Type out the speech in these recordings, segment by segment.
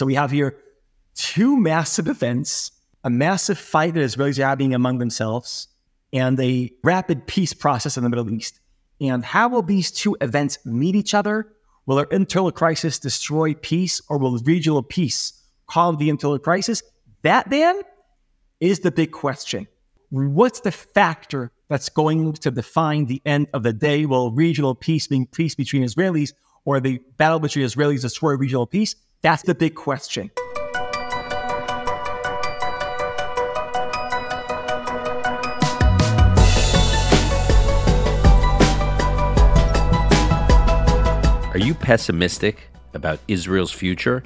So we have here two massive events, a massive fight that Israelis are having among themselves, and a rapid peace process in the Middle East. And how will these two events meet each other? Will our internal crisis destroy peace, or will regional peace calm the internal crisis? That then is the big question. What's the factor that's going to define the end of the day? Will regional peace mean peace between Israelis, or the battle between Israelis destroy regional peace? That's the big question. Are you pessimistic about Israel's future?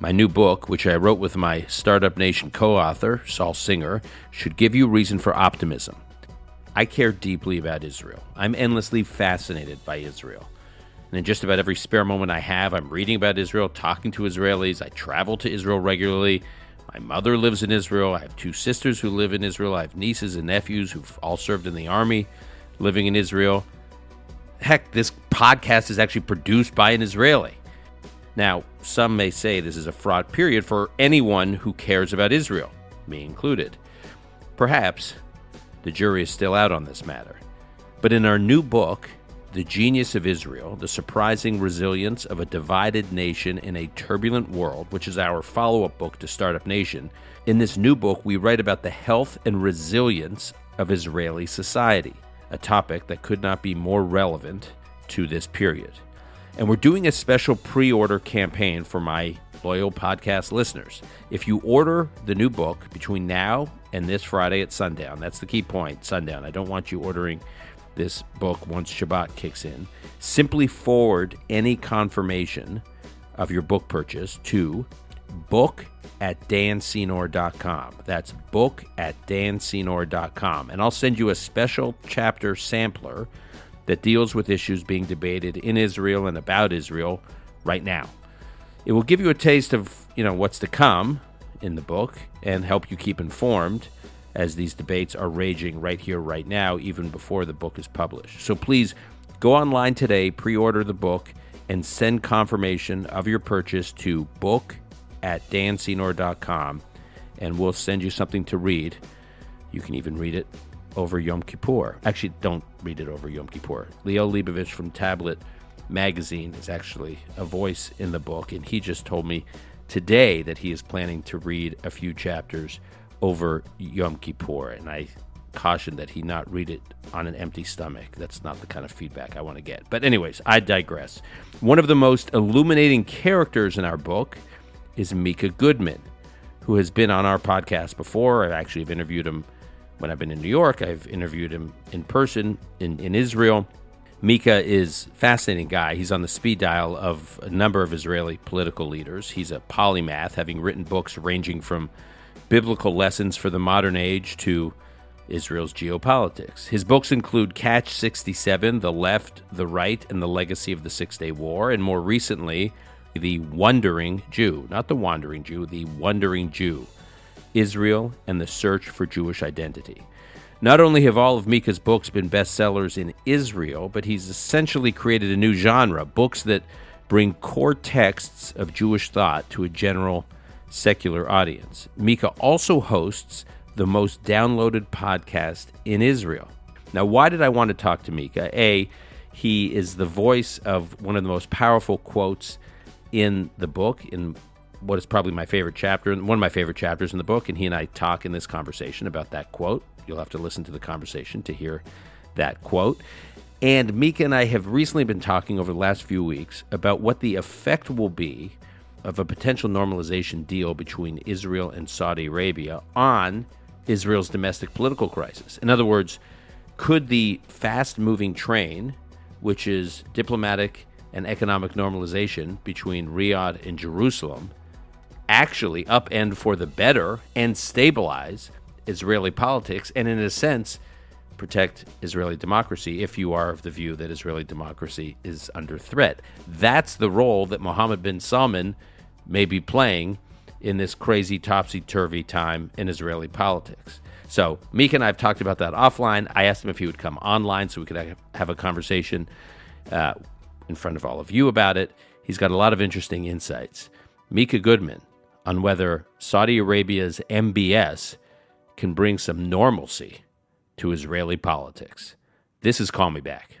My new book, which I wrote with my Startup Nation co author, Saul Singer, should give you reason for optimism. I care deeply about Israel. I'm endlessly fascinated by Israel. And in just about every spare moment I have, I'm reading about Israel, talking to Israelis. I travel to Israel regularly. My mother lives in Israel. I have two sisters who live in Israel. I have nieces and nephews who've all served in the army living in Israel. Heck, this podcast is actually produced by an Israeli. Now, some may say this is a fraught period for anyone who cares about Israel, me included. Perhaps the jury is still out on this matter. But in our new book, The Genius of Israel The Surprising Resilience of a Divided Nation in a Turbulent World, which is our follow up book to Startup Nation, in this new book, we write about the health and resilience of Israeli society, a topic that could not be more relevant to this period. And we're doing a special pre order campaign for my loyal podcast listeners. If you order the new book between now and this Friday at sundown, that's the key point sundown. I don't want you ordering this book once Shabbat kicks in. Simply forward any confirmation of your book purchase to book at dansenor.com. That's book at dansenor.com. And I'll send you a special chapter sampler that deals with issues being debated in Israel and about Israel right now. It will give you a taste of, you know, what's to come in the book and help you keep informed as these debates are raging right here right now even before the book is published. So please go online today, pre-order the book and send confirmation of your purchase to book at dansenor.com and we'll send you something to read. You can even read it over Yom Kippur. Actually, don't read it over Yom Kippur. Liel Leibovitz from Tablet Magazine is actually a voice in the book, and he just told me today that he is planning to read a few chapters over Yom Kippur, and I cautioned that he not read it on an empty stomach. That's not the kind of feedback I want to get. But anyways, I digress. One of the most illuminating characters in our book is Micah Goodman, who has been on our podcast before. I've actually have interviewed him when I've been in New York, I've interviewed him in person in, in Israel. Micah is fascinating guy. He's on the speed dial of a number of Israeli political leaders. He's a polymath, having written books ranging from biblical lessons for the modern age to Israel's geopolitics. His books include Catch 67, The Left, the Right, and the Legacy of the Six Day War, and more recently, The Wondering Jew. Not the Wandering Jew, The Wondering Jew Israel, and the Search for Jewish Identity. Not only have all of Micah's books been bestsellers in Israel, but he's essentially created a new genre books that bring core texts of Jewish thought to a general secular audience. Micah also hosts the most downloaded podcast in Israel. Now, why did I want to talk to Micah? A, he is the voice of one of the most powerful quotes in the book, in what is probably my favorite chapter, one of my favorite chapters in the book, and he and I talk in this conversation about that quote. You'll have to listen to the conversation to hear that quote. And Micah and I have recently been talking over the last few weeks about what the effect will be of a potential normalization deal between Israel and Saudi Arabia on Israel's domestic political crisis. In other words, could the fast moving train, which is diplomatic and economic normalization between Riyadh and Jerusalem, actually upend for the better and stabilize Israeli politics and, in a sense, protect Israeli democracy if you are of the view that Israeli democracy is under threat. That's the role that Mohammed bin Salman may be playing in this crazy topsy turvy time in Israeli politics. So, Micah and I have talked about that offline. I asked him if he would come online so we could have a conversation uh, in front of all of you about it. He's got a lot of interesting insights. Micah Goodman on whether Saudi Arabia's MBS can bring some normalcy to Israeli politics. This is Call Me Back.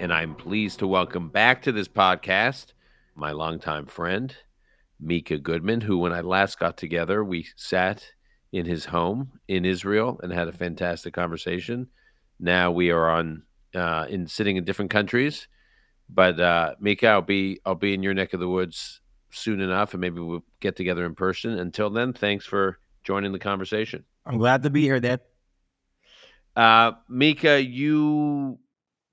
And I'm pleased to welcome back to this podcast my longtime friend, Micah Goodman, who, when I last got together, we sat in his home in Israel and had a fantastic conversation. Now we are on uh, in sitting in different countries, but uh, Micah, I'll be I'll be in your neck of the woods soon enough, and maybe we'll get together in person. Until then, thanks for joining the conversation. I'm glad to be here, Dan. Uh, Micah, you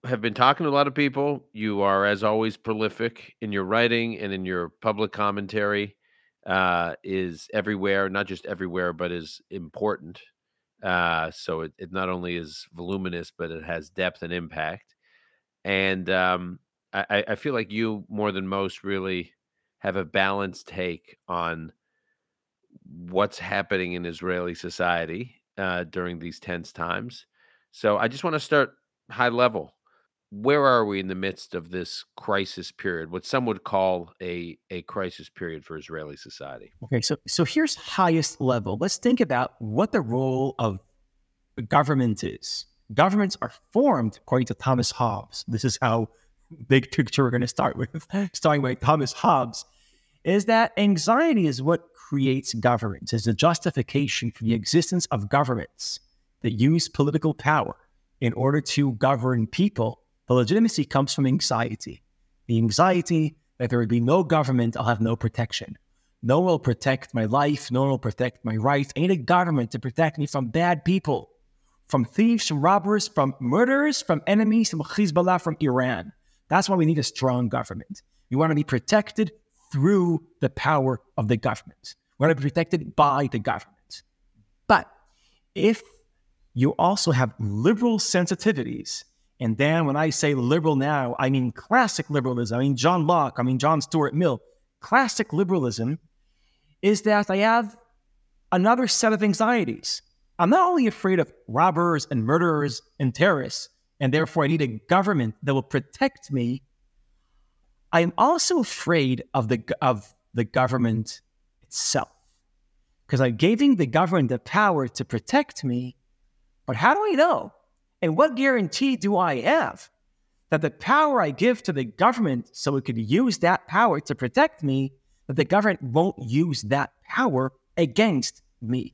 have been talking to a lot of people. You are, as always, prolific in your writing and in your public commentary. Uh, is everywhere, not just everywhere, but is important. Uh, so it, it not only is voluminous, but it has depth and impact. And um, I, I feel like you, more than most, really have a balanced take on what's happening in Israeli society uh, during these tense times. So I just want to start high level where are we in the midst of this crisis period, what some would call a, a crisis period for Israeli society? Okay, so so here's highest level. Let's think about what the role of government is. Governments are formed according to Thomas Hobbes. This is how big picture we're going to start with, starting with Thomas Hobbes, is that anxiety is what creates governments, is a justification for the existence of governments that use political power in order to govern people the legitimacy comes from anxiety. The anxiety that there would be no government, I'll have no protection. No one will protect my life. No one will protect my rights. I need a government to protect me from bad people, from thieves, from robbers, from murderers, from enemies, from Hezbollah, from Iran. That's why we need a strong government. We want to be protected through the power of the government. We want to be protected by the government. But if you also have liberal sensitivities and then when I say liberal now, I mean classic liberalism. I mean John Locke, I mean John Stuart Mill. Classic liberalism is that I have another set of anxieties. I'm not only afraid of robbers and murderers and terrorists, and therefore I need a government that will protect me. I am also afraid of the of the government itself. Because I'm giving the government the power to protect me, but how do I know and what guarantee do I have that the power I give to the government so it could use that power to protect me, that the government won't use that power against me?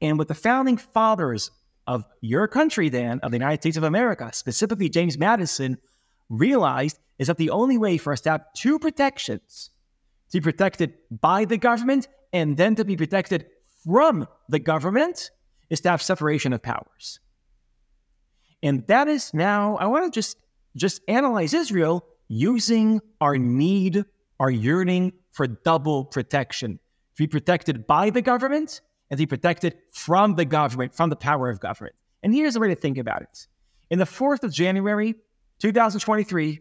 And what the founding fathers of your country, then, of the United States of America, specifically James Madison, realized is that the only way for us to have two protections to be protected by the government and then to be protected from the government is to have separation of powers. And that is now, I want to just just analyze Israel using our need, our yearning for double protection. To be protected by the government and to be protected from the government, from the power of government. And here's the way to think about it. In the 4th of January, 2023,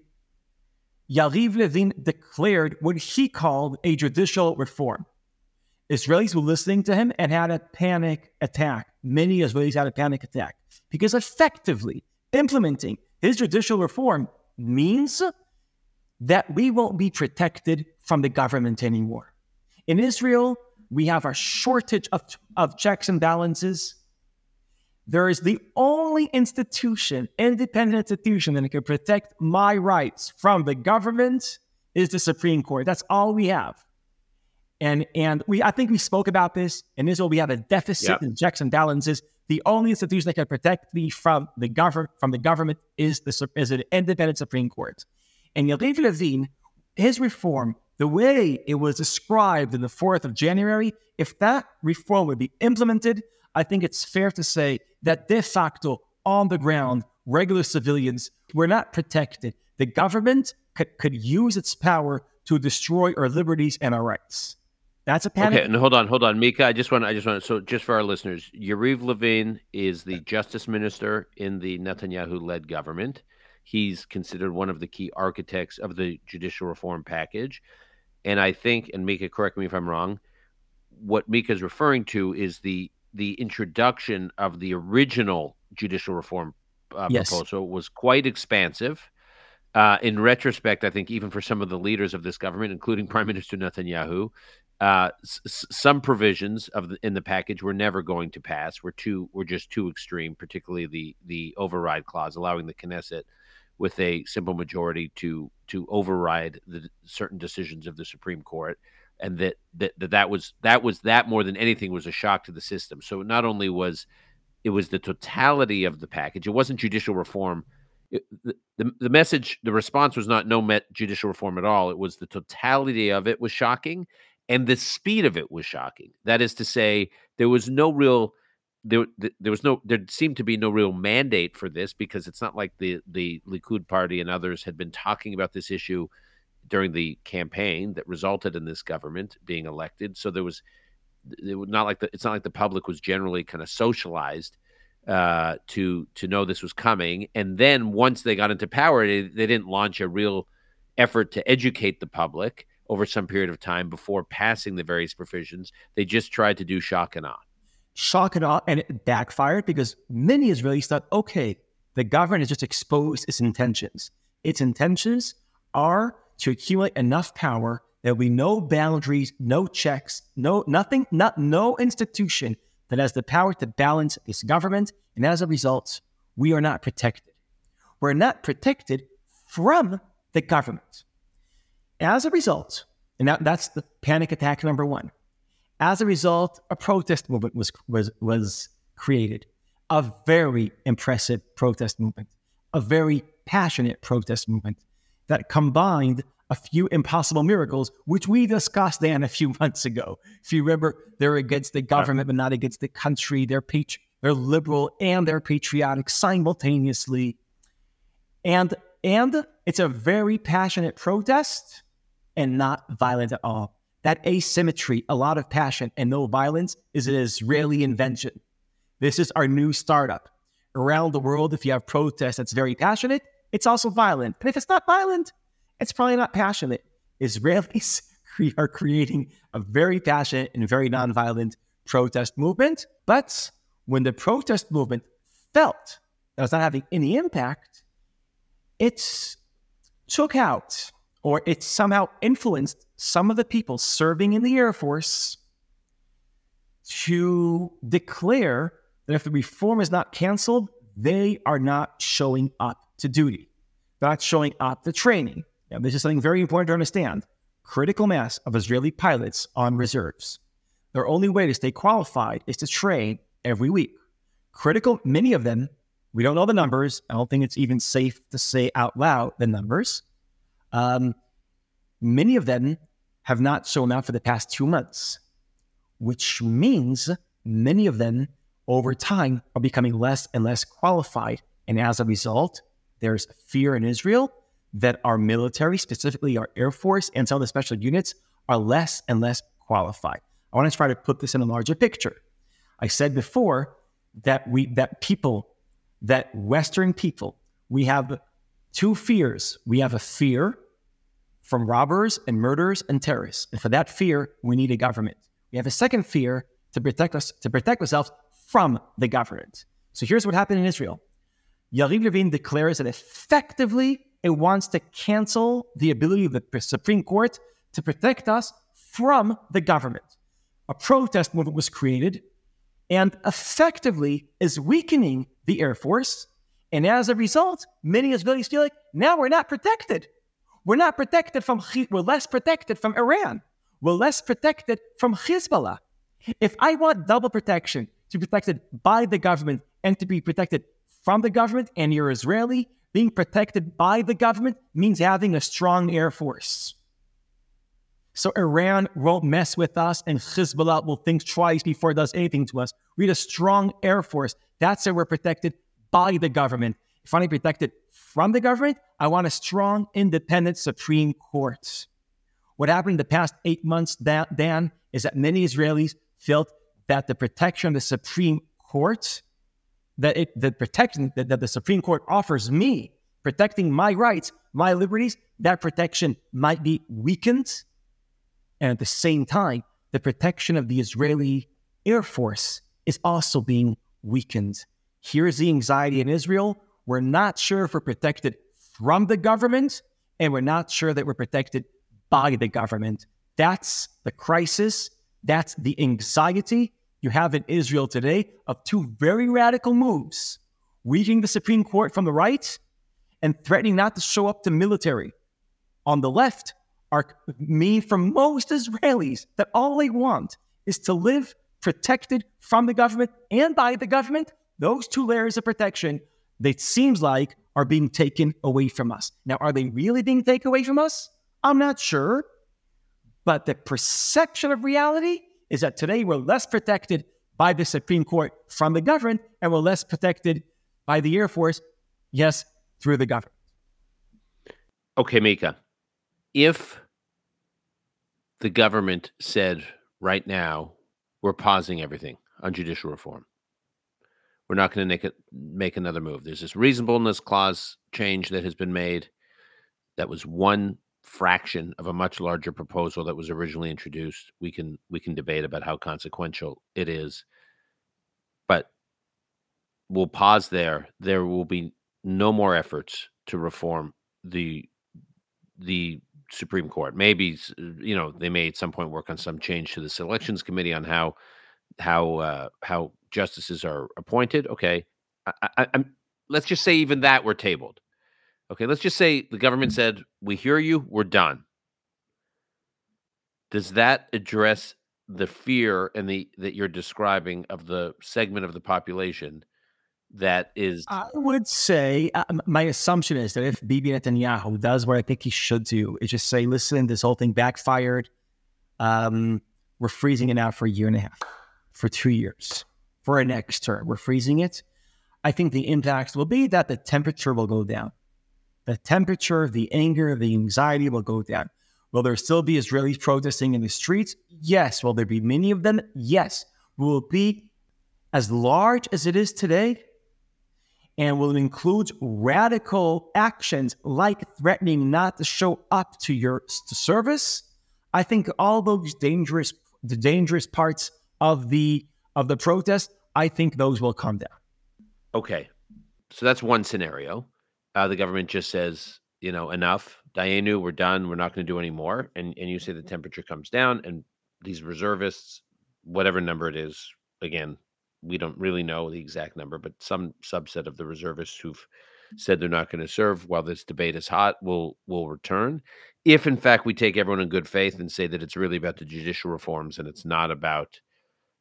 Yariv Levin declared what he called a judicial reform. Israelis were listening to him and had a panic attack. Many Israelis had a panic attack because effectively implementing his judicial reform means that we won't be protected from the government anymore. In Israel, we have a shortage of, of checks and balances. There is the only institution, independent institution, that can protect my rights from the government is the Supreme Court. That's all we have. And and we I think we spoke about this. In Israel, we have a deficit yep. in checks and balances. The only institution that can protect me from the government from the government is the is an independent Supreme Court. And Yariv Levin, his reform, the way it was described in the 4th of January, if that reform would be implemented, I think it's fair to say that de facto, on the ground, regular civilians were not protected. The government could, could use its power to destroy our liberties and our rights. That's a panic. Okay, and hold on, hold on, Micah. I just want, I just want. So, just for our listeners, Yariv Levin is the justice minister in the Netanyahu-led government. He's considered one of the key architects of the judicial reform package, and I think, and Micah, correct me if I'm wrong. What Micah is referring to is the the introduction of the original judicial reform uh, yes. proposal was quite expansive. Uh, in retrospect, I think even for some of the leaders of this government, including Prime Minister Netanyahu, uh, s- some provisions of the, in the package were never going to pass. Were too were just too extreme, particularly the the override clause, allowing the Knesset with a simple majority to to override the certain decisions of the Supreme Court, and that that that, that was that was that more than anything was a shock to the system. So not only was it was the totality of the package, it wasn't judicial reform. It, the, the, the message, the response was not no met judicial reform at all. It was the totality of it was shocking, and the speed of it was shocking. That is to say, there was no real there there was no there seemed to be no real mandate for this because it's not like the the Likud party and others had been talking about this issue during the campaign that resulted in this government being elected. So there was it was not like the it's not like the public was generally kind of socialized uh, to to know this was coming. And then once they got into power, they, they didn't launch a real effort to educate the public over some period of time before passing the various provisions. They just tried to do shock and awe. Shock and awe, and it backfired because many Israelis thought, okay, the government has just exposed its intentions. Its intentions are to accumulate enough power. There'll be no boundaries, no checks, no nothing, not no institution that has the power to balance this government. And as a result, we are not protected. We're not protected from the government. As a result, and that, that's the panic attack number one. As a result, a protest movement was, was, was created, a very impressive protest movement, a very passionate protest movement that combined a few impossible miracles, which we discussed, Dan, a few months ago. If you remember, they're against the government, but not against the country. They're, patri- they're liberal and they're patriotic simultaneously. And, and it's a very passionate protest and not violent at all. That asymmetry, a lot of passion and no violence, is an Israeli invention. This is our new startup. Around the world, if you have protests that's very passionate, it's also violent. But if it's not violent, it's probably not passionate. Israelis are creating a very passionate and very nonviolent protest movement. But when the protest movement felt that it was not having any impact, it took out or it somehow influenced some of the people serving in the Air Force to declare that if the reform is not canceled, they are not showing up to duty. They're not showing up to training. Now, this is something very important to understand. Critical mass of Israeli pilots on reserves. Their only way to stay qualified is to train every week. Critical, many of them, we don't know the numbers. I don't think it's even safe to say out loud the numbers. Um, many of them have not shown up for the past two months, which means many of them over time are becoming less and less qualified. And as a result, there's fear in Israel that our military, specifically our Air Force and some of the special units, are less and less qualified. I want to try to put this in a larger picture. I said before that we that people, that Western people, we have two fears. We have a fear from robbers and murderers and terrorists. And for that fear, we need a government. We have a second fear to protect us to protect ourselves from the government. So here's what happened in Israel. Yariv Levin declares that effectively it wants to cancel the ability of the Supreme Court to protect us from the government. A protest movement was created and effectively is weakening the Air Force. And as a result, many Israelis feel like now we're not protected. We're not protected from, we're less protected from Iran. We're less protected from Hezbollah. If I want double protection to be protected by the government and to be protected from the government and you're Israeli, being protected by the government means having a strong air force. So Iran won't mess with us, and Hezbollah will think twice before it does anything to us. We need a strong air force. That's how we're protected by the government. If I'm protected from the government, I want a strong, independent Supreme Court. What happened in the past eight months, Dan, is that many Israelis felt that the protection of the Supreme Court that it, the protection that, that the Supreme Court offers me, protecting my rights, my liberties, that protection might be weakened. And at the same time, the protection of the Israeli Air Force is also being weakened. Here's the anxiety in Israel. We're not sure if we're protected from the government, and we're not sure that we're protected by the government. That's the crisis. That's the anxiety you have in Israel today of two very radical moves weakening the Supreme Court from the right and threatening not to show up to military on the left are mean for most Israelis that all they want is to live protected from the government and by the government. Those two layers of protection, that seems like are being taken away from us. Now, are they really being taken away from us? I'm not sure. But the perception of reality is that today we're less protected by the Supreme Court from the government and we're less protected by the Air Force, yes, through the government. Okay, Micah. If the government said right now, we're pausing everything on judicial reform, we're not going to make it make another move. There's this reasonableness clause change that has been made. That was one fraction of a much larger proposal that was originally introduced. We can we can debate about how consequential it is, but we'll pause there. There will be no more efforts to reform the the Supreme Court. Maybe you know they may at some point work on some change to the selections committee on how how uh, how justices are appointed. Okay, I, I, I'm, let's just say even that were tabled. Okay, let's just say the government said, "We hear you. We're done." Does that address the fear and the that you're describing of the segment of the population that is? I would say uh, my assumption is that if Bibi Netanyahu does what I think he should do, is just say, "Listen, this whole thing backfired. Um, we're freezing it out for a year and a half, for two years, for our next term. We're freezing it." I think the impact will be that the temperature will go down the temperature, the anger, the anxiety will go down. Will there still be Israelis protesting in the streets? Yes. Will there be many of them? Yes. Will it be as large as it is today? And will it include radical actions like threatening not to show up to your service? I think all those dangerous the dangerous parts of the of the protest, I think those will come down. Okay. So that's one scenario uh, the government just says, you know, enough, Dayenu, we're done, we're not going to do any more, and and you say the temperature comes down, and these reservists, whatever number it is, again, we don't really know the exact number, but some subset of the reservists who've said they're not going to serve while this debate is hot will will return. If in fact we take everyone in good faith and say that it's really about the judicial reforms and it's not about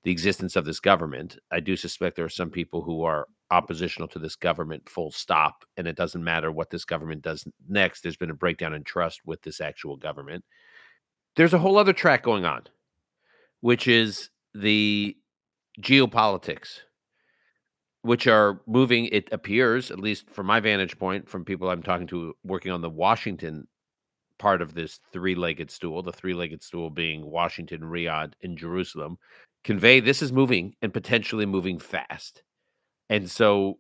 the existence of this government, I do suspect there are some people who are oppositional to this government full stop and it doesn't matter what this government does next there's been a breakdown in trust with this actual government. There's a whole other track going on which is the geopolitics which are moving it appears at least from my vantage point from people i'm talking to working on the washington part of this three-legged stool the three-legged stool being washington riyadh and jerusalem convey this is moving and potentially moving fast and so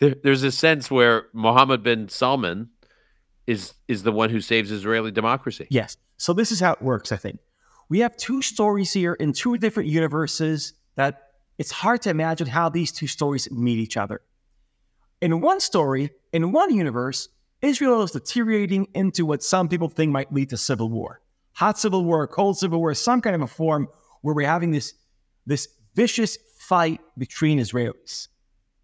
there, there's a sense where Mohammed bin Salman is is the one who saves Israeli democracy. Yes. So this is how it works, I think. We have two stories here in two different universes that it's hard to imagine how these two stories meet each other. In one story, in one universe, Israel is deteriorating into what some people think might lead to civil war. Hot civil war, cold civil war, some kind of a form where we're having this, this vicious fight between Israelis.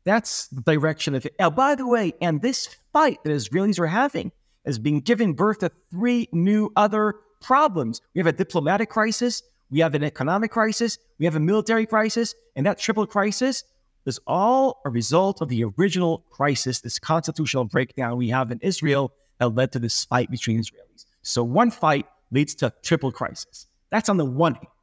That's the direction of it. Oh, by the way, and this fight that Israelis are having is being given birth to three new other problems. We have a diplomatic crisis, we have an economic crisis, we have a military crisis, and that triple crisis is all a result of the original crisis, this constitutional breakdown we have in Israel that led to this fight between Israelis. So one fight leads to a triple crisis. That's on the one hand.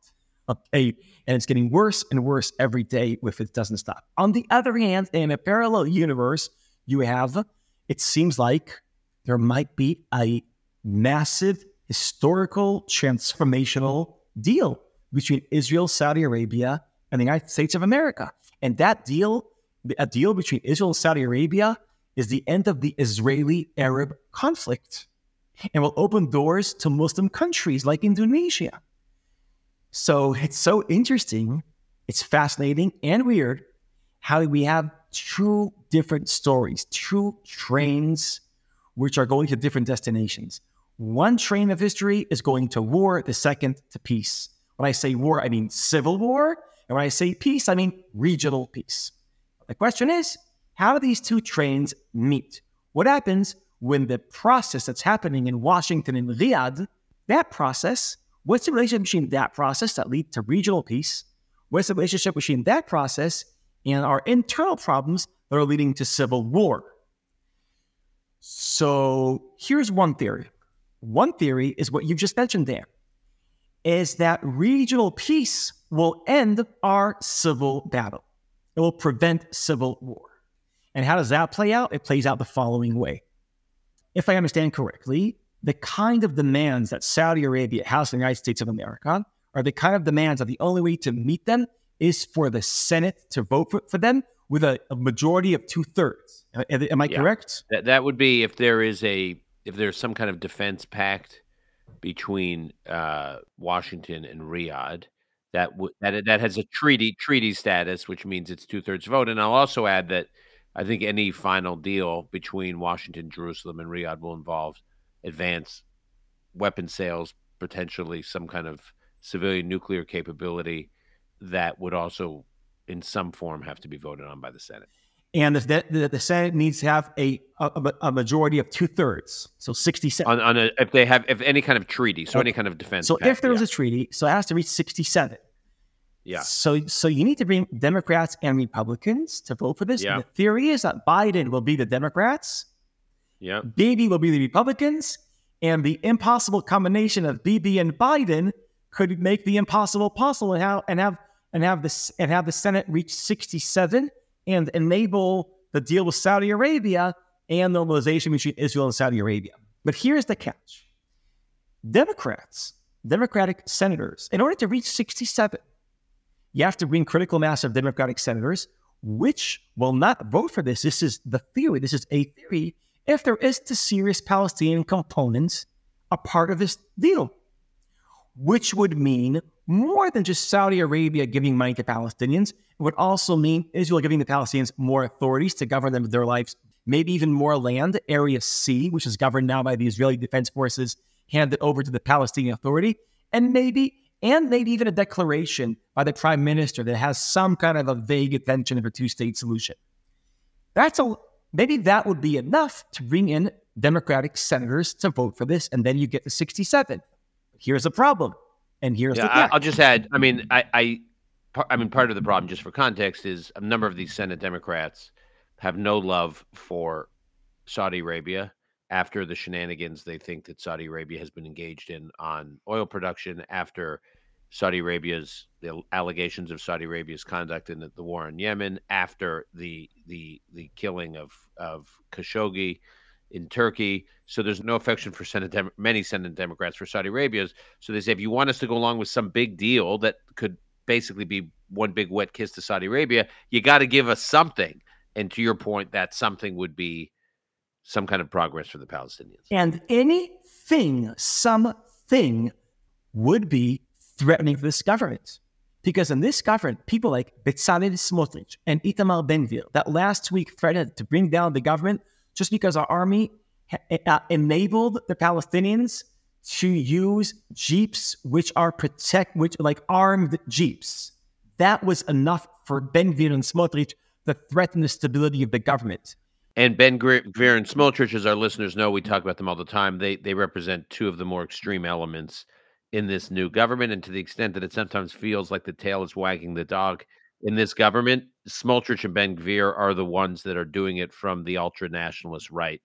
Okay and it's getting worse and worse every day if it doesn't stop. On the other hand, in a parallel universe, you have, it seems like there might be a massive historical transformational deal between Israel, Saudi Arabia, and the United States of America. And that deal, a deal between Israel and Saudi Arabia, is the end of the Israeli Arab conflict and will open doors to Muslim countries like Indonesia. So it's so interesting. It's fascinating and weird how we have two different stories, two trains which are going to different destinations. One train of history is going to war, the second to peace. When I say war, I mean civil war. And when I say peace, I mean regional peace. The question is how do these two trains meet? What happens when the process that's happening in Washington and Riyadh, that process, what's the relationship between that process that lead to regional peace? What's the relationship between that process and our internal problems that are leading to civil war? So here's one theory. One theory is what you just mentioned there, is that regional peace will end our civil battle. It will prevent civil war. And how does that play out? It plays out the following way. If I understand correctly, the kind of demands that Saudi Arabia has in the United States of America are the kind of demands that the only way to meet them is for the Senate to vote for, for them with a, a majority of two thirds. Am I yeah. correct? That, that would be if there is a if there's some kind of defense pact between uh, Washington and Riyadh that w- that that has a treaty treaty status, which means it's two thirds vote. And I'll also add that I think any final deal between Washington, Jerusalem, and Riyadh will involve advanced weapon sales, potentially some kind of civilian nuclear capability that would also, in some form, have to be voted on by the Senate. And the, the, the Senate needs to have a, a, a majority of two thirds, so sixty-seven. On, on a, if they have if any kind of treaty, so okay. any kind of defense. So if there yeah. a treaty, so it has to reach sixty-seven. Yeah. So so you need to bring Democrats and Republicans to vote for this. Yeah. the theory is that Biden will be the Democrats. Yeah. Bibi will be the Republicans, and the impossible combination of Bibi and Biden could make the impossible possible and have and have and have this and have the Senate reach sixty-seven and enable the deal with Saudi Arabia and normalization between Israel and Saudi Arabia. But here's the catch Democrats, Democratic senators, in order to reach 67, you have to bring critical mass of Democratic senators, which will not vote for this. This is the theory. This is a theory. If there is the serious Palestinian component a part of this deal, which would mean more than just Saudi Arabia giving money to Palestinians. It would also mean Israel giving the Palestinians more authorities to govern them their lives, maybe even more land. Area C, which is governed now by the Israeli Defense Forces, handed over to the Palestinian Authority, and maybe and maybe even a declaration by the prime minister that has some kind of a vague intention of a two-state solution. That's a maybe that would be enough to bring in Democratic senators to vote for this, and then you get the 67. Here's the problem. And here's yeah, the I'll just add. I mean, I, I, I mean, part of the problem, just for context, is a number of these Senate Democrats have no love for Saudi Arabia after the shenanigans they think that Saudi Arabia has been engaged in on oil production after Saudi Arabia's the allegations of Saudi Arabia's conduct in the, war in Yemen after the the the killing of of Khashoggi in Turkey. So there's no affection for Senate Dem- many Senate Democrats for Saudi Arabia. So they say if you want us to go along with some big deal that could basically be one big wet kiss to Saudi Arabia, you got to give us something. And to your point, that something would be some kind of progress for the Palestinians. And anything, something would be threatening this government. Because in this government, people like Bezalel Smotrich and Itamar Ben-Gvir that last week threatened to bring down the government just because our army uh, enabled the Palestinians to use jeeps which are protect which like armed jeeps. That was enough for Ben Gvir and Smotrich to threaten the stability of the government. And Ben Gvir and Smotrich, as our listeners know, we talk about them all the time. They they represent two of the more extreme elements in this new government, and to the extent that it sometimes feels like the tail is wagging the dog, in this government, Smotrich and Ben Gvir are the ones that are doing it from the ultra nationalist right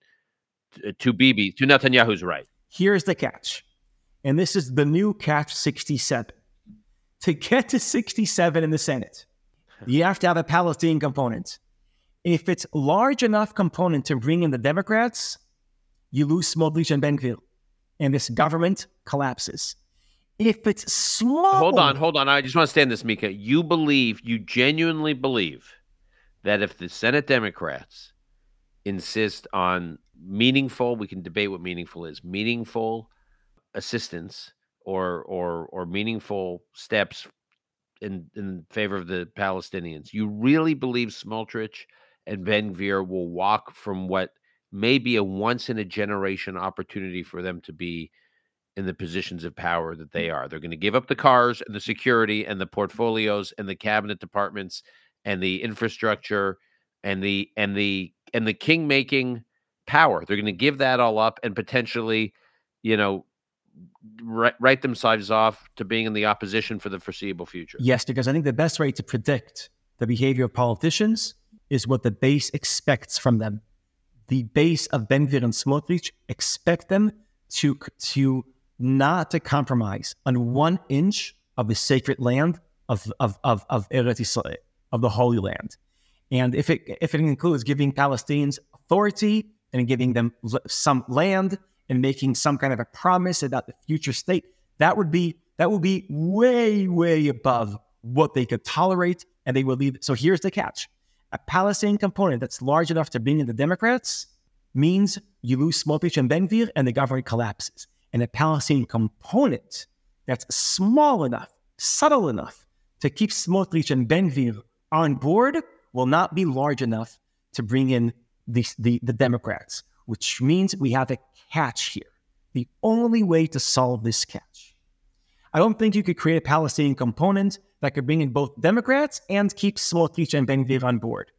to, uh, to Bibi, to Netanyahu's right. Here's the catch, and this is the new catch 67. To get to 67 in the Senate, you have to have a Palestinian component. If it's large enough component to bring in the Democrats, you lose Smotrich and Ben Gvir, and this government collapses if it's small. Hold on, hold on. I just want to stand this, Micah. You believe, you genuinely believe that if the Senate Democrats insist on meaningful, we can debate what meaningful is, meaningful assistance or or or meaningful steps in in favor of the Palestinians. You really believe Smotrich and Ben Gvir will walk from what may be a once in a generation opportunity for them to be in the positions of power that they mm. are. They're going to give up the cars and the security and the portfolios and the cabinet departments and the infrastructure and the and the and the king making power. They're going to give that all up and potentially, you know, write, write themselves off to being in the opposition for the foreseeable future. Yes, because I think the best way to predict the behavior of politicians is what the base expects from them. The base of Ben Gvir and Smotrich expect them to to not to compromise on one inch of the sacred land of of of, of Eretz Israel, of the Holy Land. And if it if it includes giving Palestinians authority and giving them some land and making some kind of a promise about the future state, that would be that would be way way above what they could tolerate, and they would leave. So here's the catch: a Palestinian component that's large enough to bring in the Democrats means you lose Smotrich and Ben and the government collapses and a Palestinian component that's small enough, subtle enough to keep Smotrich and Ben Gvir on board will not be large enough to bring in the, the, the Democrats, which means we have a catch here. The only way to solve this catch. I don't think you could create a Palestinian component that could bring in both Democrats and keep Smotrich and Ben Gvir on board.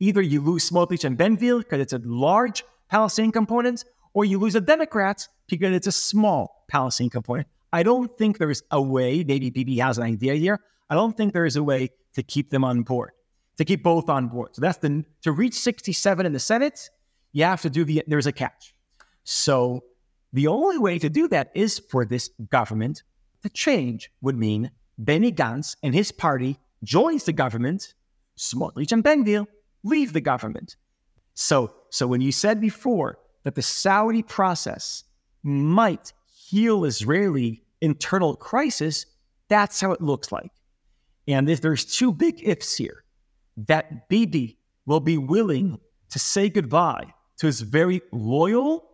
Either you lose Smotrich and Ben Gvir because it's a large Palestinian component, or you lose the Democrats because it's a small Palestinian component. I don't think there is a way, maybe Bibi has an idea here. I don't think there is a way to keep them on board, to keep both on board. So that's the to reach 67 in the Senate, you have to do the there's a catch. So the only way to do that is for this government to change would mean Benny Gantz and his party joins the government, Smotrich and Ben leave the government. So so when you said before that the Saudi process might heal Israeli internal crisis, that's how it looks like. And if there's two big ifs here, that Bibi will be willing to say goodbye to his very loyal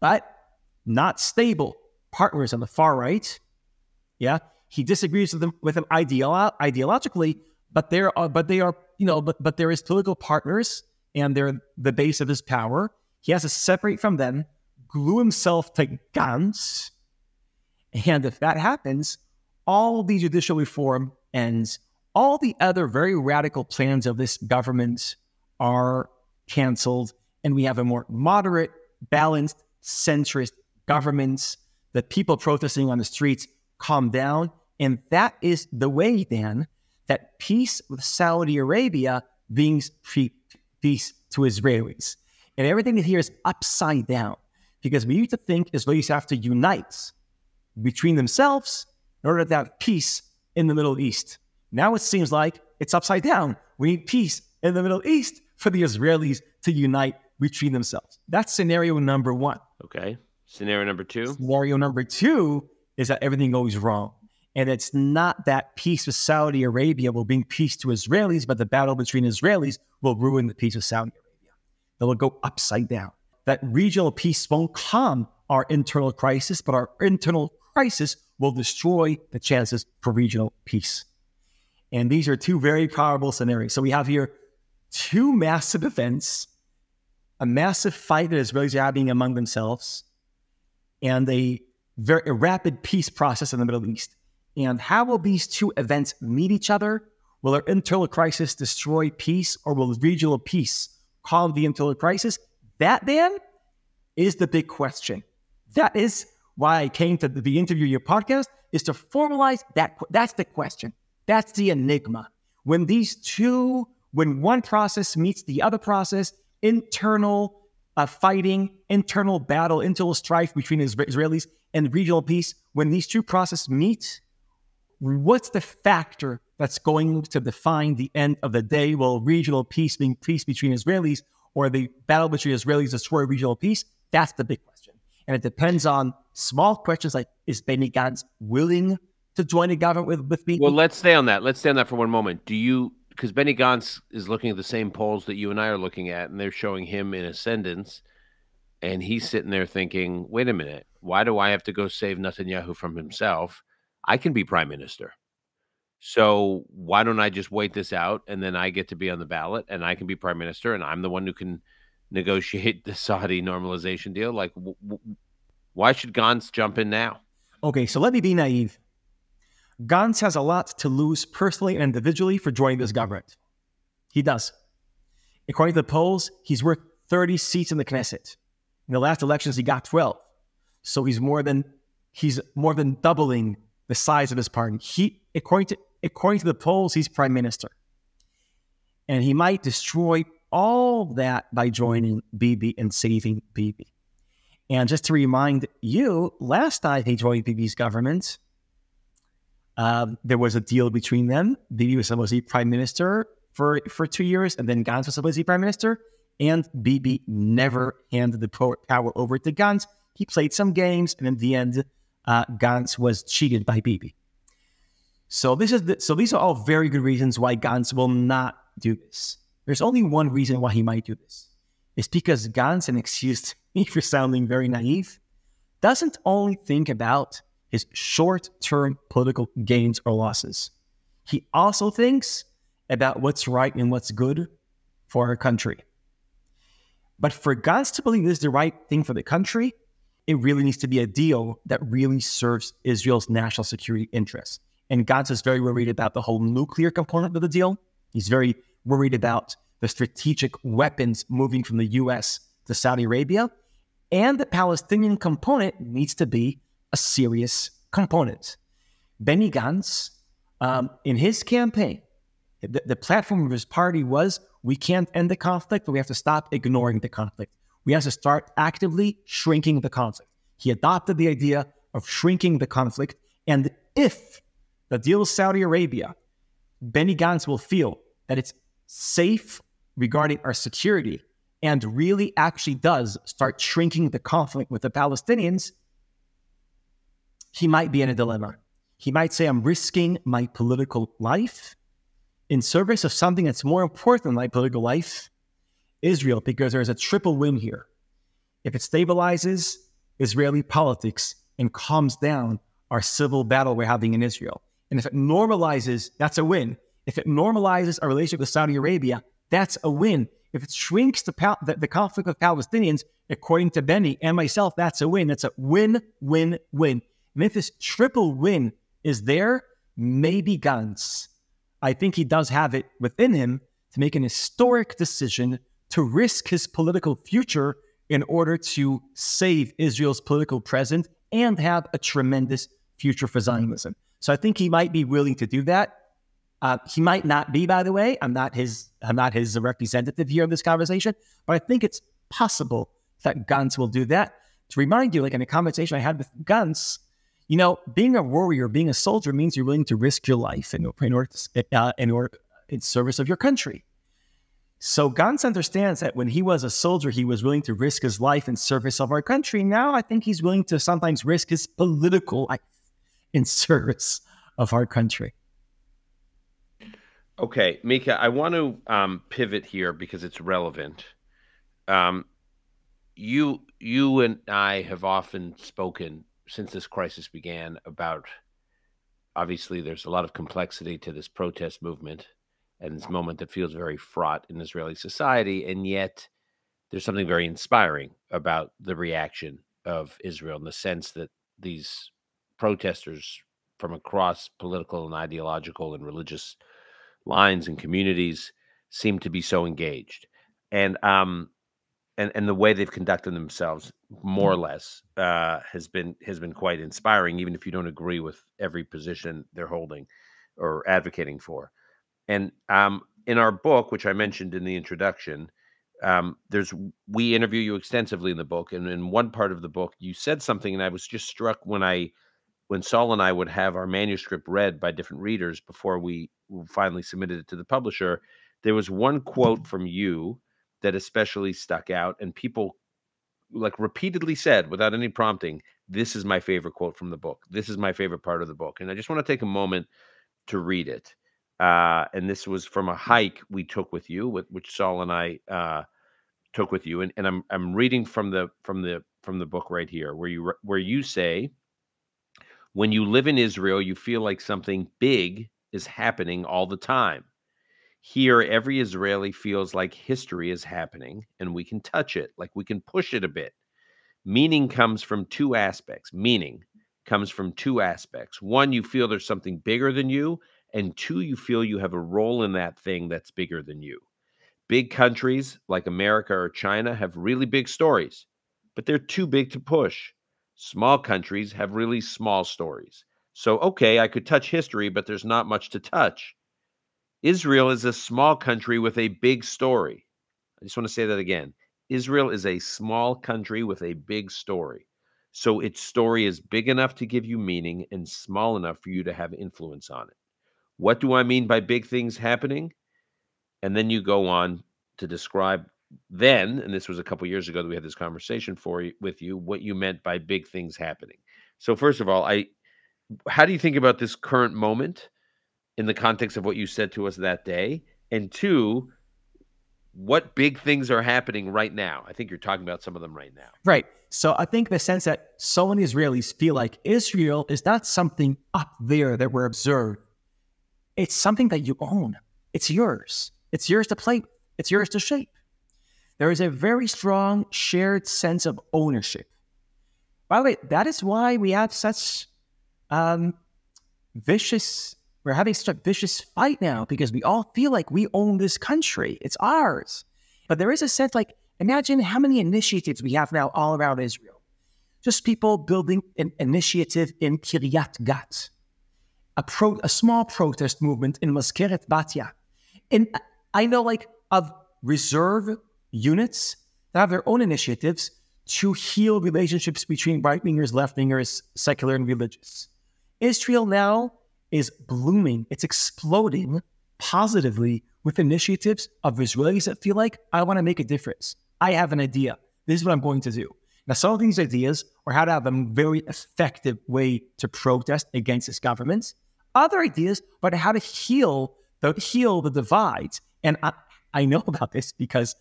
but not stable partners on the far right. Yeah, he disagrees with them with them ideolo- ideologically, but there are uh, but they are you know but but there is political partners and they're the base of his power. He has to separate from them glue himself to Gantz. And if that happens, all the judicial reform ends. All the other very radical plans of this government are canceled, and we have a more moderate, balanced, centrist government. The people protesting on the streets calm down. And that is the way, then, that peace with Saudi Arabia brings peace to Israelis. And everything here is upside down because we used to think Israelis have to unite between themselves in order to have peace in the Middle East. Now it seems like it's upside down. We need peace in the Middle East for the Israelis to unite between themselves. That's scenario number one. Okay. Scenario number two. Scenario number two is that everything goes wrong. And it's not that peace with Saudi Arabia will bring peace to Israelis, but the battle between Israelis will ruin the peace of Saudi Arabia. It will go upside down that regional peace won't calm our internal crisis, but our internal crisis will destroy the chances for regional peace. And these are two very powerful scenarios. So we have here two massive events, a massive fight that Israelis are having among themselves, and a very a rapid peace process in the Middle East. And how will these two events meet each other? Will our internal crisis destroy peace, or will regional peace calm the internal crisis? That then is the big question. That is why I came to the interview your podcast is to formalize that. That's the question. That's the enigma. When these two, when one process meets the other process, internal uh, fighting, internal battle, internal strife between Israelis and regional peace, when these two processes meet, what's the factor that's going to define the end of the day? Will regional peace being peace between Israelis or the battle between Israelis destroy regional peace? That's the big question. And it depends on small questions like is Benny Gantz willing to join a government with, with me? Well, let's stay on that. Let's stay on that for one moment. Do you, because Benny Gantz is looking at the same polls that you and I are looking at, and they're showing him in ascendance. And he's sitting there thinking, wait a minute, why do I have to go save Netanyahu from himself? I can be prime minister. So why don't I just wait this out and then I get to be on the ballot and I can be prime minister and I'm the one who can negotiate the Saudi normalization deal? Like, w- w- why should Gantz jump in now? Okay, so let me be naive. Gantz has a lot to lose personally and individually for joining this government. He does. According to the polls, he's worth 30 seats in the Knesset. In the last elections, he got 12. So he's more than he's more than doubling the size of his party. He, according to according to the polls, he's prime minister, and he might destroy all that by joining BB and saving BB. And just to remind you, last time he joined BB's government, um, there was a deal between them. BB was supposed to be prime minister for, for two years, and then Gantz was supposed to be prime minister. And BB never handed the power over to Gantz. He played some games, and in the end, uh, Gantz was cheated by Bibi. So this is the, so these are all very good reasons why Gantz will not do this. There's only one reason why he might do this. It's because Gantz, and excuse me for sounding very naive, doesn't only think about his short-term political gains or losses. He also thinks about what's right and what's good for our country. But for Gantz to believe this is the right thing for the country, it really needs to be a deal that really serves Israel's national security interests. And Gantz is very worried about the whole nuclear component of the deal. He's very worried about the strategic weapons moving from the US to Saudi Arabia. And the Palestinian component needs to be a serious component. Benny Gantz, um, in his campaign, the, the platform of his party was we can't end the conflict, but we have to stop ignoring the conflict. We have to start actively shrinking the conflict. He adopted the idea of shrinking the conflict. And if the deal with Saudi Arabia, Benny Gantz will feel that it's safe regarding our security and really actually does start shrinking the conflict with the Palestinians, he might be in a dilemma. He might say, I'm risking my political life in service of something that's more important than my political life Israel, because there's a triple win here. If it stabilizes Israeli politics and calms down our civil battle we're having in Israel, and if it normalizes, that's a win. If it normalizes our relationship with Saudi Arabia, that's a win. If it shrinks the, pal- the, the conflict with Palestinians, according to Benny and myself, that's a win. That's a win, win, win. And if this triple win is there, maybe Gantz. I think he does have it within him to make an historic decision to risk his political future in order to save Israel's political present and have a tremendous future for Zionism. So I think he might be willing to do that. Uh, he might not be, by the way. I'm not his. I'm not his representative here in this conversation, but I think it's possible that Gantz will do that. To remind you, like in a conversation I had with Gantz, you know, being a warrior, being a soldier means you're willing to risk your life in, in order, to, uh, in order in service of your country. So Gantz understands that when he was a soldier, he was willing to risk his life in service of our country. Now I think he's willing to sometimes risk his political life in service of our country. Okay, Micah, I want to um, pivot here because it's relevant. Um, you, you and I have often spoken since this crisis began about. Obviously, there's a lot of complexity to this protest movement and this moment that feels very fraught in Israeli society, and yet there's something very inspiring about the reaction of Israel in the sense that these protesters from across political and ideological and religious lines and communities seem to be so engaged. And um and and the way they've conducted themselves more or mm-hmm. less uh has been has been quite inspiring even if you don't agree with every position they're holding or advocating for and um in our book which i mentioned in the introduction um there's we interview you extensively in the book and in one part of the book you said something and i was just struck when i when Saul and I would have our manuscript read by different readers before we finally submitted it to the publisher, there was one quote from you that especially stuck out, and people like repeatedly said without any prompting, "This is my favorite quote from the book. This is my favorite part of the book." And I just want to take a moment to read it. Uh, and this was from a hike we took with you, with which Saul and I uh, took with you. And, and I'm I'm reading from the from the from the book right here, where you where you say when you live in Israel, you feel like something big is happening all the time. Here, every Israeli feels like history is happening and we can touch it, like we can push it a bit. Meaning comes from two aspects. Meaning comes from two aspects. One, you feel there's something bigger than you, and two, you feel you have a role in that thing that's bigger than you. Big countries like America or China have really big stories, but they're too big to push. Small countries have really small stories. So, okay, I could touch history, but there's not much to touch. Israel is a small country with a big story. I just want to say that again. Israel is a small country with a big story. So its story is big enough to give you meaning and small enough for you to have influence on it. What do I mean by big things happening? And then you go on to describe then, and this was a couple years ago that we had this conversation for you, with you, what you meant by big things happening. So first of all, I how do you think about this current moment in the context of what you said to us that day? And two, what big things are happening right now? I think you're talking about some of them right now. Right. So I think the sense that so many Israelis feel like Israel is not something up there that we're observed. It's something that you own. It's yours. It's yours to play. It's yours to shape. There is a very strong shared sense of ownership. By the way, that is why we have such um, vicious we're having such a vicious fight now because we all feel like we own this country. It's ours. But there is a sense like, imagine how many initiatives we have now all around Israel. Just people building an initiative in Kiryat Gat, a, pro, a small protest movement in Mazkeret Batya. And I know like of reserve units that have their own initiatives to heal relationships between right wingers, left wingers, secular and religious. Israel now is blooming, it's exploding positively with initiatives of Israelis that feel like, I want to make a difference. I have an idea. This is what I'm going to do. Now, some of these ideas are how to have a very effective way to protest against this government. Other ideas are how to heal the heal the divides. And I, I know about this because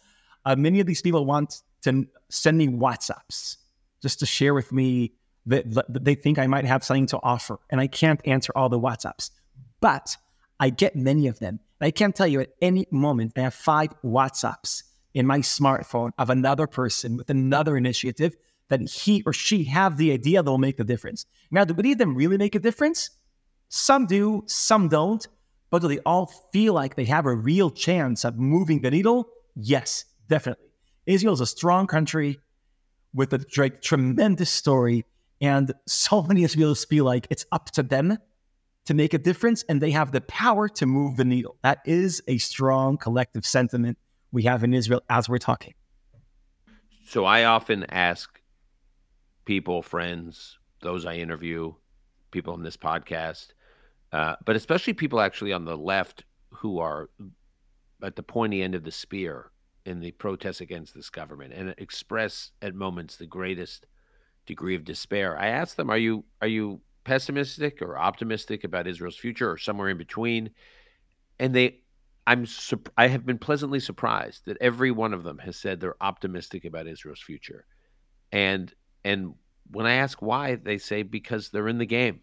uh, many of these people want to send me WhatsApps just to share with me that, they think I might have something to offer, and I can't answer all the WhatsApps, but I get many of them. I can't tell you at any moment I have five WhatsApps in my smartphone of another person with another initiative that he or she have the idea that will make the difference. Now, do any of them really make a difference? Some do, some don't, but do they all feel like they have a real chance of moving the needle? Yes, definitely. Israel is a strong country with a tremendous story and so many Israelis feel like it's up to them to make a difference and they have the power to move the needle. That is a strong collective sentiment we have in Israel as we're talking. So I often ask people, friends, those I interview, people on this podcast, uh, but especially people actually on the left who are at the pointy end of the spear in the protests against this government and express at moments the greatest degree of despair. I asked them, "Are you are you pessimistic or optimistic about Israel's future, or somewhere in between?" And they, I'm I have been pleasantly surprised that every one of them has said they're optimistic about Israel's future, and and when I ask why, they say because they're in the game.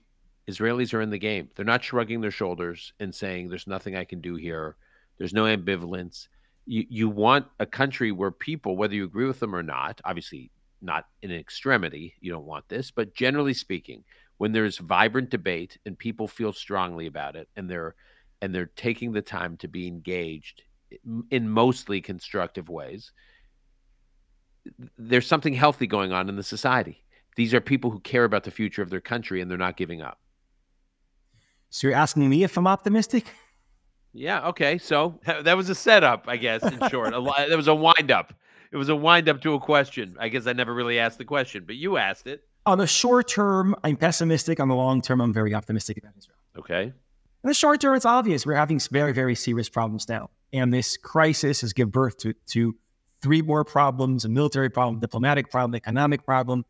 Israelis are in the game. They're not shrugging their shoulders and saying, "There's nothing I can do here." There's no ambivalence. You you want a country where people, whether you agree with them or not, obviously not in extremity, you don't want this, but generally speaking, when there's vibrant debate and people feel strongly about it and they're and they're taking the time to be engaged in mostly constructive ways, there's something healthy going on in the society. These are people who care about the future of their country and they're not giving up. So you're asking me if I'm optimistic? Yeah, okay. So that was a setup, I guess, in short. that was a wind up it was a wind up to a question. I guess I never really asked the question, but you asked it. On the short term, I'm pessimistic. On the long term, I'm very optimistic about Israel. Okay. In the short term, it's obvious we're having very, very serious problems now. And this crisis has given birth to, to three more problems a military problem, diplomatic problem, economic problem.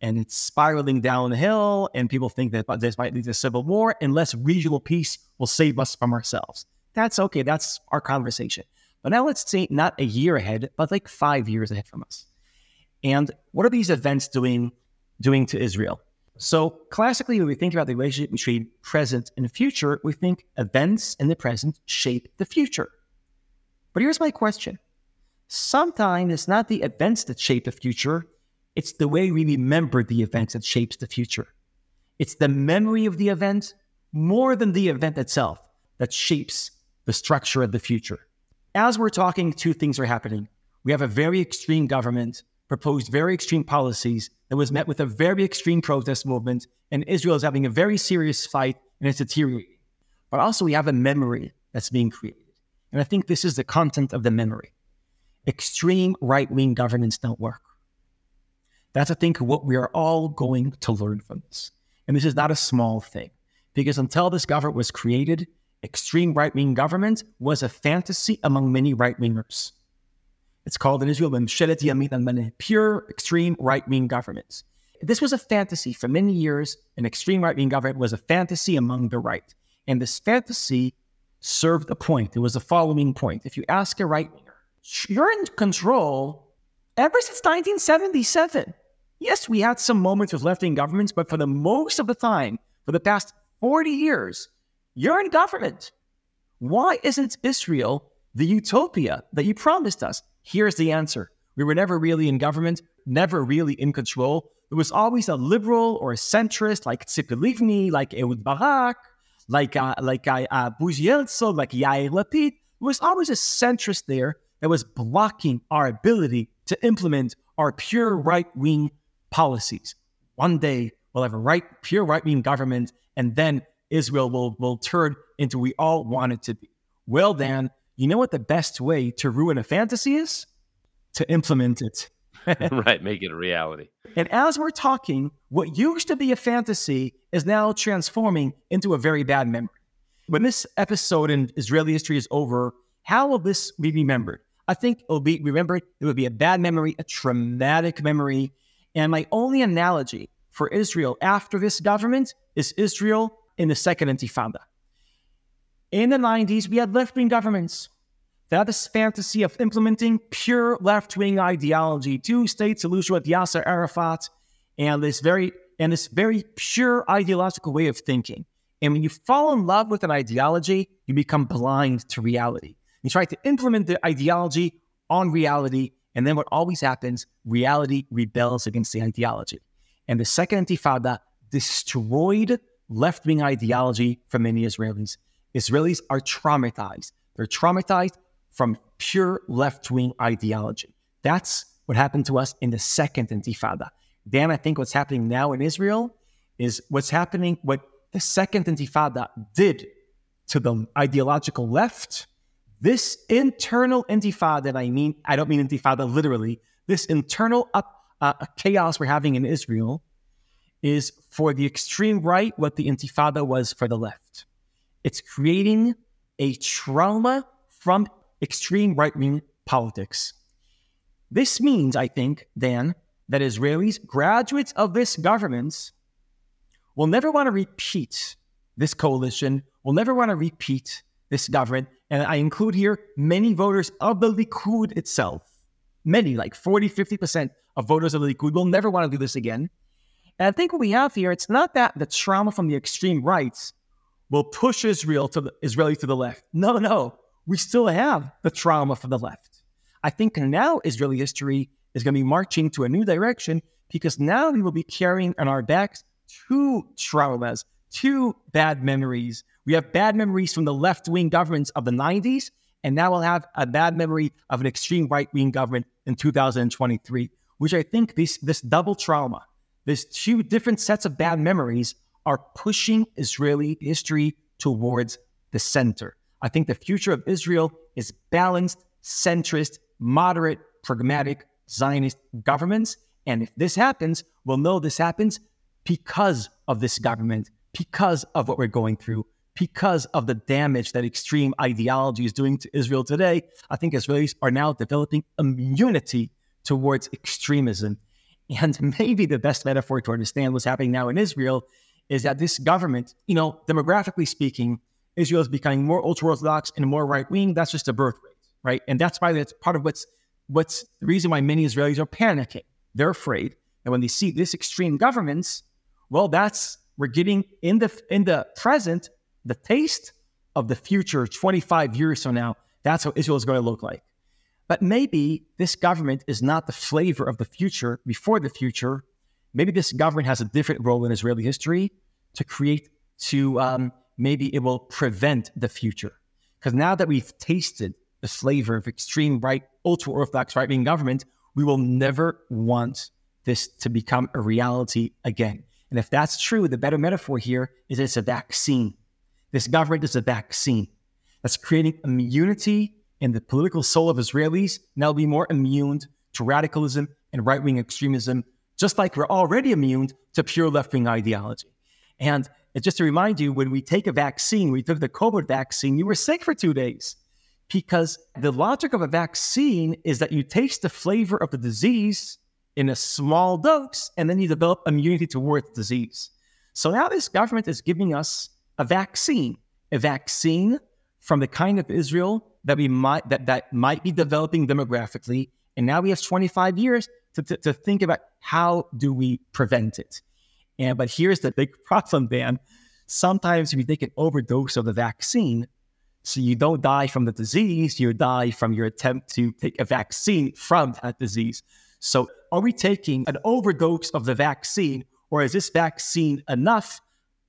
And it's spiraling down the hill. And people think that this might lead to civil war unless regional peace will save us from ourselves. That's okay. That's our conversation. But now let's say not a year ahead, but like five years ahead from us. And what are these events doing doing to Israel? So, classically, when we think about the relationship between present and future, we think events in the present shape the future. But here's my question sometimes it's not the events that shape the future, it's the way we remember the events that shapes the future. It's the memory of the event more than the event itself that shapes the structure of the future. As we're talking, two things are happening. We have a very extreme government proposed very extreme policies that was met with a very extreme protest movement, and Israel is having a very serious fight and it's deteriorating. But also, we have a memory that's being created. And I think this is the content of the memory. Extreme right wing governments don't work. That's, I think, what we are all going to learn from this. And this is not a small thing, because until this government was created, extreme right wing government was a fantasy among many right wingers. It's called in Israel Memshelet Yamin al pure extreme right wing governments. This was a fantasy for many years. An extreme right wing government was a fantasy among the right. And this fantasy served a point. It was the following point. If you ask a right winger, you're in control ever since 1977. Yes, we had some moments with left wing governments, but for the most of the time, for the past 40 years, you're in government. Why isn't Israel the utopia that you promised us? Here's the answer. We were never really in government, never really in control. There was always a liberal or a centrist like Tzipi Livni, like Ehud Barak, like uh, like uh, uh, like Yair Lapid. There was always a centrist there that was blocking our ability to implement our pure right-wing policies. One day we'll have a right, pure right-wing government, and then Israel will, will turn into we all want it to be. Well, Dan, you know what the best way to ruin a fantasy is? To implement it. right, make it a reality. And as we're talking, what used to be a fantasy is now transforming into a very bad memory. When this episode in Israeli history is over, how will this be remembered? I think it'll be remembered. It would be a bad memory, a traumatic memory. And my only analogy for Israel after this government is Israel in the second Intifada. In the 90s, we had left wing governments. They had this fantasy of implementing pure left wing ideology, two state solution with Yasser Arafat, and this very and this very pure ideological way of thinking. And when you fall in love with an ideology, you become blind to reality. You try to implement the ideology on reality, and then what always happens, reality rebels against the ideology. And the second intifada destroyed left wing ideology for many Israelis. Israelis are traumatized. They're traumatized from pure left wing ideology. That's what happened to us in the second intifada. Dan, I think what's happening now in Israel is what's happening, what the second intifada did to the ideological left. This internal intifada, I mean, I don't mean intifada literally, this internal up, uh, chaos we're having in Israel is for the extreme right what the intifada was for the left. It's creating a trauma from extreme right wing politics. This means, I think, Dan, that Israelis, graduates of this government, will never want to repeat this coalition, will never want to repeat this government. And I include here many voters of the Likud itself. Many, like 40, 50% of voters of the Likud will never want to do this again. And I think what we have here, it's not that the trauma from the extreme rights will push Israel to the Israeli to the left. No, no. We still have the trauma from the left. I think now Israeli history is going to be marching to a new direction because now we will be carrying on our backs two traumas, two bad memories. We have bad memories from the left wing governments of the 90s, and now we'll have a bad memory of an extreme right wing government in 2023, which I think this, this double trauma, these two different sets of bad memories are pushing Israeli history towards the center. I think the future of Israel is balanced, centrist, moderate, pragmatic, Zionist governments. And if this happens, we'll know this happens because of this government, because of what we're going through, because of the damage that extreme ideology is doing to Israel today. I think Israelis are now developing immunity towards extremism. And maybe the best metaphor to understand what's happening now in Israel is that this government, you know, demographically speaking, Israel is becoming more ultra orthodox and more right wing. That's just a birth rate, right? And that's why that's part of what's what's the reason why many Israelis are panicking. They're afraid that when they see this extreme governments, Well, that's we're getting in the in the present the taste of the future 25 years from now. That's how Israel is going to look like. But maybe this government is not the flavor of the future before the future. Maybe this government has a different role in Israeli history to create, to um, maybe it will prevent the future. Because now that we've tasted the flavor of extreme right, ultra orthodox right wing government, we will never want this to become a reality again. And if that's true, the better metaphor here is it's a vaccine. This government is a vaccine that's creating immunity in the political soul of Israelis, and they'll be more immune to radicalism and right wing extremism, just like we're already immune to pure left wing ideology. And just to remind you, when we take a vaccine, we took the COVID vaccine, you were sick for two days because the logic of a vaccine is that you taste the flavor of the disease in a small dose and then you develop immunity toward the disease. So now this government is giving us a vaccine, a vaccine from the kind of Israel that we might that, that might be developing demographically. And now we have 25 years to, to, to think about how do we prevent it. And but here's the big problem, Dan. Sometimes if you take an overdose of the vaccine, so you don't die from the disease, you die from your attempt to take a vaccine from that disease. So are we taking an overdose of the vaccine, or is this vaccine enough?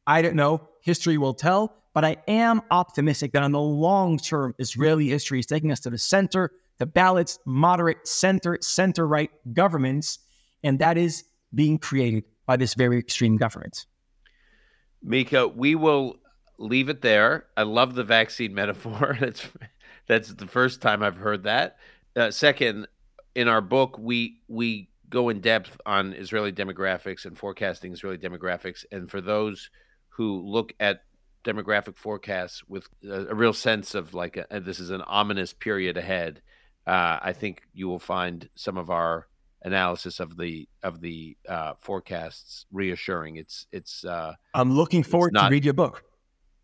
I don't know. History will tell. But I am optimistic that on the long term, Israeli history is taking us to the center, the ballots, moderate, center, center right governments. And that is being created by this very extreme government. Micah, we will leave it there. I love the vaccine metaphor. That's that's the first time I've heard that. Uh, second, in our book, we we go in depth on Israeli demographics and forecasting Israeli demographics. And for those who look at demographic forecasts with a, a real sense of like a, this is an ominous period ahead, uh, I think you will find some of our analysis of the of the uh, forecasts reassuring. It's it's. Uh, I'm looking forward not, to read your book.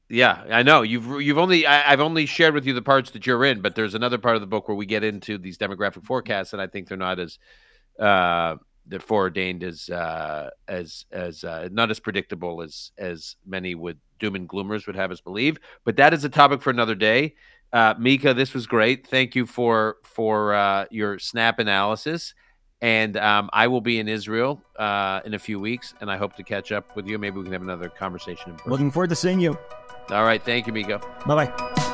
Yeah, I know you've you've only I, have only shared with you the parts that you're in, but there's another part of the book where we get into these demographic forecasts, and I think they're not as uh, they're foreordained as uh, as as uh, not as predictable as as many would doom and gloomers would have us believe. But that is a topic for another day. Uh, Micah, this was great. Thank you for for uh, your snap analysis. And um, I will be in Israel uh, in a few weeks, and I hope to catch up with you. Maybe we can have another conversation. Looking forward to seeing you. All right. Thank you, Micah. Bye bye.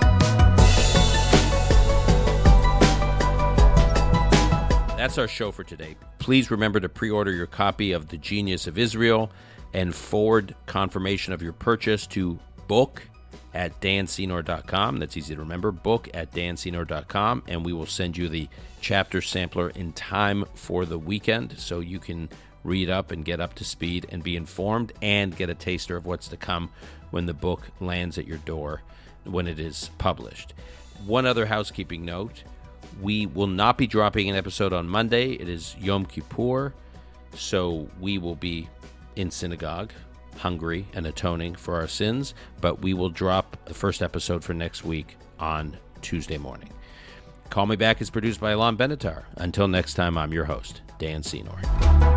That's our show for today. Please remember to pre order your copy of The Genius of Israel and forward confirmation of your purchase to book at dansenor.com. That's easy to remember. Book at dansenor.com, and we will send you the chapter sampler in time for the weekend so you can read up and get up to speed and be informed and get a taster of what's to come when the book lands at your door when it is published. One other housekeeping note we will not be dropping an episode on Monday. It is Yom Kippur, so we will be in synagogue, hungry and atoning for our sins, but we will drop the first episode for next week on Tuesday morning. Call Me Back is produced by Alon Benatar. Until next time, I'm your host, Dan Senor.